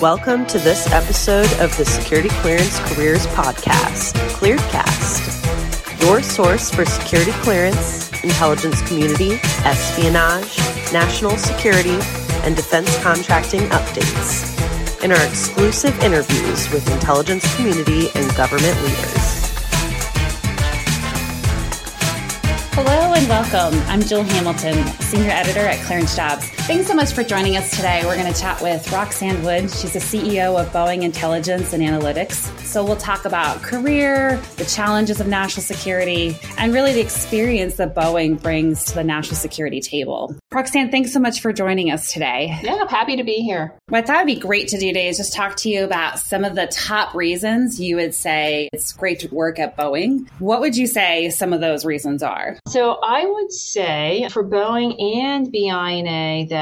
Welcome to this episode of the Security Clearance Careers Podcast, Clearedcast, your source for security clearance, intelligence community, espionage, national security, and defense contracting updates, and our exclusive interviews with intelligence community and government leaders. Hello and welcome. I'm Jill Hamilton, Senior Editor at Clearance Jobs. Thanks so much for joining us today. We're going to chat with Roxanne Wood. She's the CEO of Boeing Intelligence and Analytics. So we'll talk about career, the challenges of national security, and really the experience that Boeing brings to the national security table. Roxanne, thanks so much for joining us today. Yeah, I'm happy to be here. What I thought would be great to do today is just talk to you about some of the top reasons you would say it's great to work at Boeing. What would you say some of those reasons are? So I would say for Boeing and BINA that,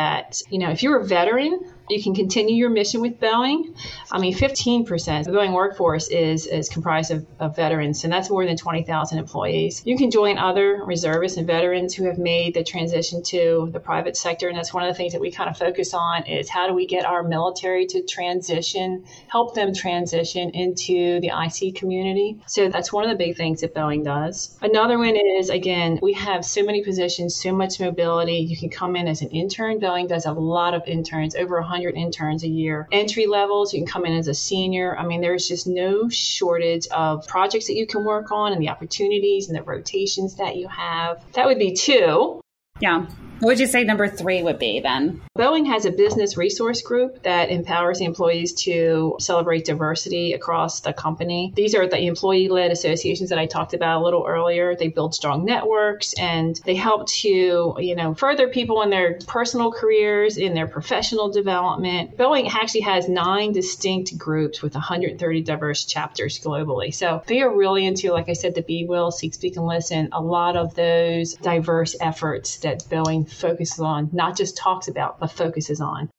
you know, if you're a veteran, you can continue your mission with Boeing. I mean, 15% of the Boeing workforce is, is comprised of, of veterans, and that's more than 20,000 employees. You can join other reservists and veterans who have made the transition to the private sector, and that's one of the things that we kind of focus on is how do we get our military to transition, help them transition into the IC community. So that's one of the big things that Boeing does. Another one is, again, we have so many positions, so much mobility. You can come in as an intern. Boeing does a lot of interns, over 100 100 interns a year. Entry levels, you can come in as a senior. I mean, there's just no shortage of projects that you can work on and the opportunities and the rotations that you have. That would be two. Yeah. What would you say number three would be then? Boeing has a business resource group that empowers the employees to celebrate diversity across the company. These are the employee led associations that I talked about a little earlier. They build strong networks and they help to, you know, further people in their personal careers, in their professional development. Boeing actually has nine distinct groups with 130 diverse chapters globally. So they are really into, like I said, the Be Will, Seek, Speak, and Listen, a lot of those diverse efforts that Boeing focuses on, not just talks about, but focuses on.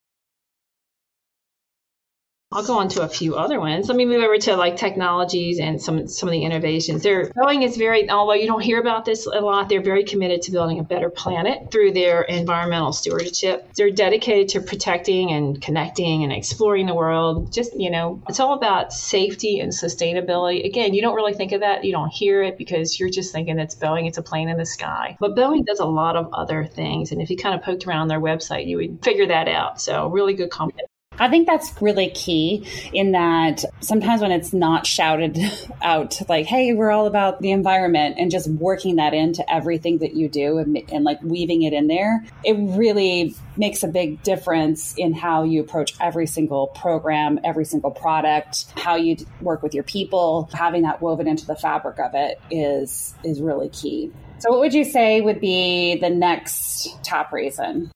I'll go on to a few other ones. Let me move over to like technologies and some some of the innovations. They're, Boeing is very, although you don't hear about this a lot, they're very committed to building a better planet through their environmental stewardship. They're dedicated to protecting and connecting and exploring the world. Just you know, it's all about safety and sustainability. Again, you don't really think of that, you don't hear it because you're just thinking it's Boeing, it's a plane in the sky. But Boeing does a lot of other things, and if you kind of poked around their website, you would figure that out. So really good company. I think that's really key in that sometimes when it's not shouted out, like, hey, we're all about the environment and just working that into everything that you do and, and, like weaving it in there, it really makes a big difference in how you approach every single program, every single product, how you work with your people. Having that woven into the fabric of it is, is really key. So, what would you say would be the next top reason?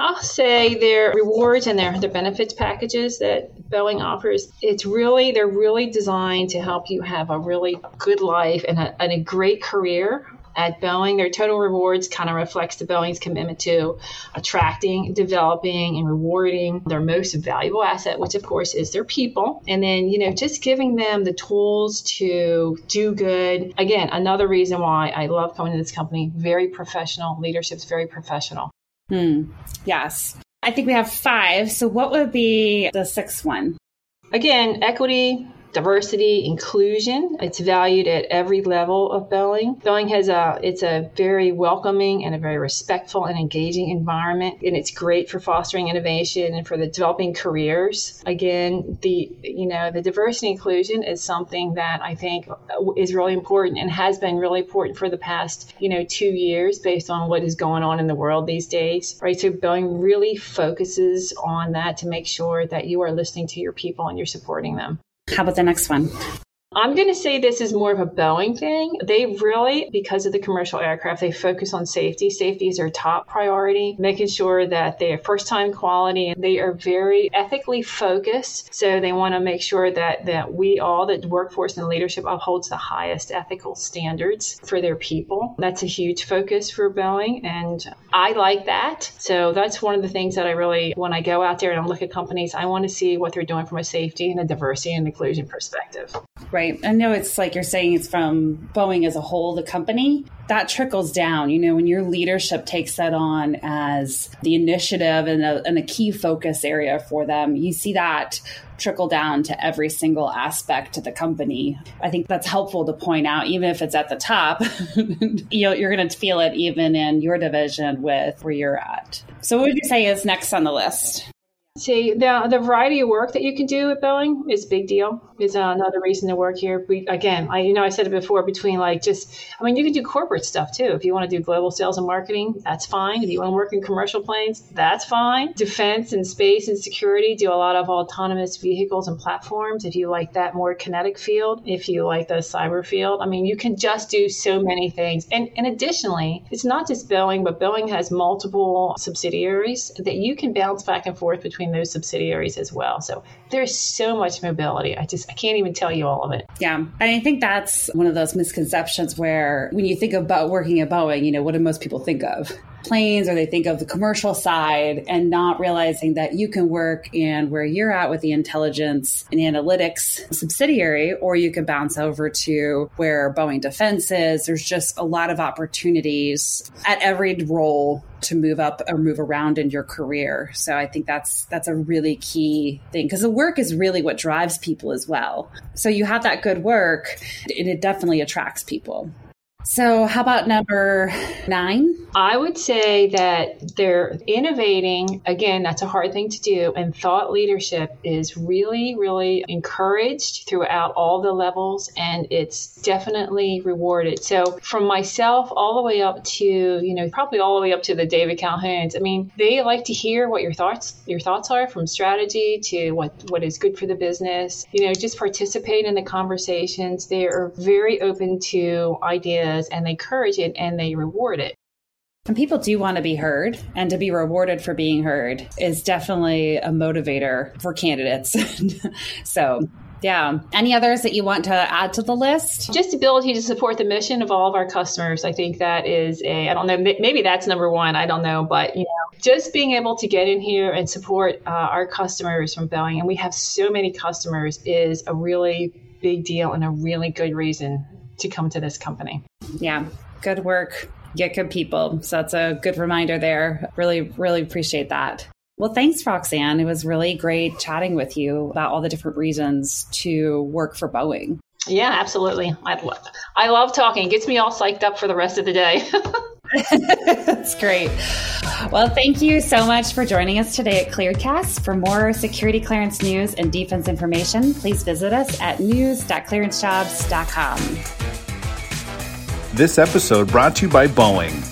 I'll say their rewards and their, their benefits packages that Boeing offers, it's really, they're really designed to help you have a really good life and a, and a great career at Boeing. Their total rewards kind of reflects the Boeing's commitment to attracting, developing, and rewarding their most valuable asset, which of course is their people. And then, you know, just giving them the tools to do good. Again, another reason why I love coming to this company. Very professional. Leadership's very professional. Hmm. Yes. I think we have five. So, what would be the sixth one? Again, equity, diversity, inclusion. It's valued at every level of Boeing. Boeing has a it's a very welcoming and a very respectful and engaging environment, and it's great for fostering innovation and for the developing careers. Again, the you know the diversity inclusion is something that I think is really important and has been really important for the past you know two years based on what is going on in the world these days. Right, so Boeing really focuses on that to make sure that you are listening to your people and you're supporting them. How about the next one? I'm going to say this is more of a Boeing thing. They really, because of the commercial aircraft, they focus on safety. Safety is their top priority, making sure that they are first time quality and they are very ethically focused. So they want to make sure that, that we all, the workforce and leadership, upholds the highest ethical standards for their people. That's a huge focus for Boeing. And I like that. So that's one of the things that I really, when I go out there and I look at companies, I want to see what they're doing from a safety and a diversity and inclusion perspective. Right Right. I know it's like you're saying it's from Boeing as a whole, the company. That trickles down, you know, when your leadership takes that on as the initiative and a, and a key focus area for them, you see that trickle down to every single aspect of the company. I think that's helpful to point out, even if it's at the top, you know, you're going to feel it even in your division with where you're at. So, what would you say is next on the list? See, the, the variety of work that you can do at Boeing is a big deal. Is another reason to work here. We, again, I you know I said it before. Between like just, I mean, you can do corporate stuff too. If you want to do global sales and marketing, that's fine. If you want to work in commercial planes, that's fine. Defense and space and security do a lot of autonomous vehicles and platforms. If you like that more kinetic field, if you like the cyber field, I mean, you can just do so many things. And and additionally, it's not just Boeing, but Boeing has multiple subsidiaries that you can bounce back and forth between between those subsidiaries as well. So there's so much mobility. I just I can't even tell you all of it. Yeah. And I think that's one of those misconceptions where when you think about working at Boeing, you know, what do most people think of? Planes or they think of the commercial side and not realizing that you can work in where you're at with the intelligence and analytics subsidiary, or you can bounce over to where Boeing Defense is. There's just a lot of opportunities at every role to move up or move around in your career. So I think that's that's a really key thing because the work is really what drives people as well. So you have that good work and it definitely attracts people. So, how about number nine? I would say that they're innovating. Again, that's a hard thing to do. And thought leadership is really, really encouraged throughout all the levels and it's definitely rewarded. So, from myself all the way up to, you know, probably all the way up to the David Calhouns, I mean, they like to hear what your thoughts your thoughts are from strategy to what, what is good for the business. You know, just participate in the conversations. They are very open to ideas and they encourage it and they reward it. And people do want to be heard, and to be rewarded for being heard is definitely a motivator for candidates. so, yeah. Any others that you want to add to the list? Just ability to support the mission of all of our customers. I think that is a, I don't know, maybe that's number one. I don't know. But, you know, just being able to get in here and support uh, our customers from Boeing, and we have so many customers, is a really big deal and a really good reason to come to this company. Yeah, good work. Get good people. So that's a good reminder there. Really, really appreciate that. Well, thanks, Roxanne. It was really great chatting with you about all the different reasons to work for Boeing. Yeah, absolutely. I love, I love talking. It gets me all psyched up for the rest of the day. That's great. Well, thank you so much for joining us today at Clearcast. For more security clearance news and defense information, please visit us at news.clearancejobs.com. This episode brought to you by Boeing.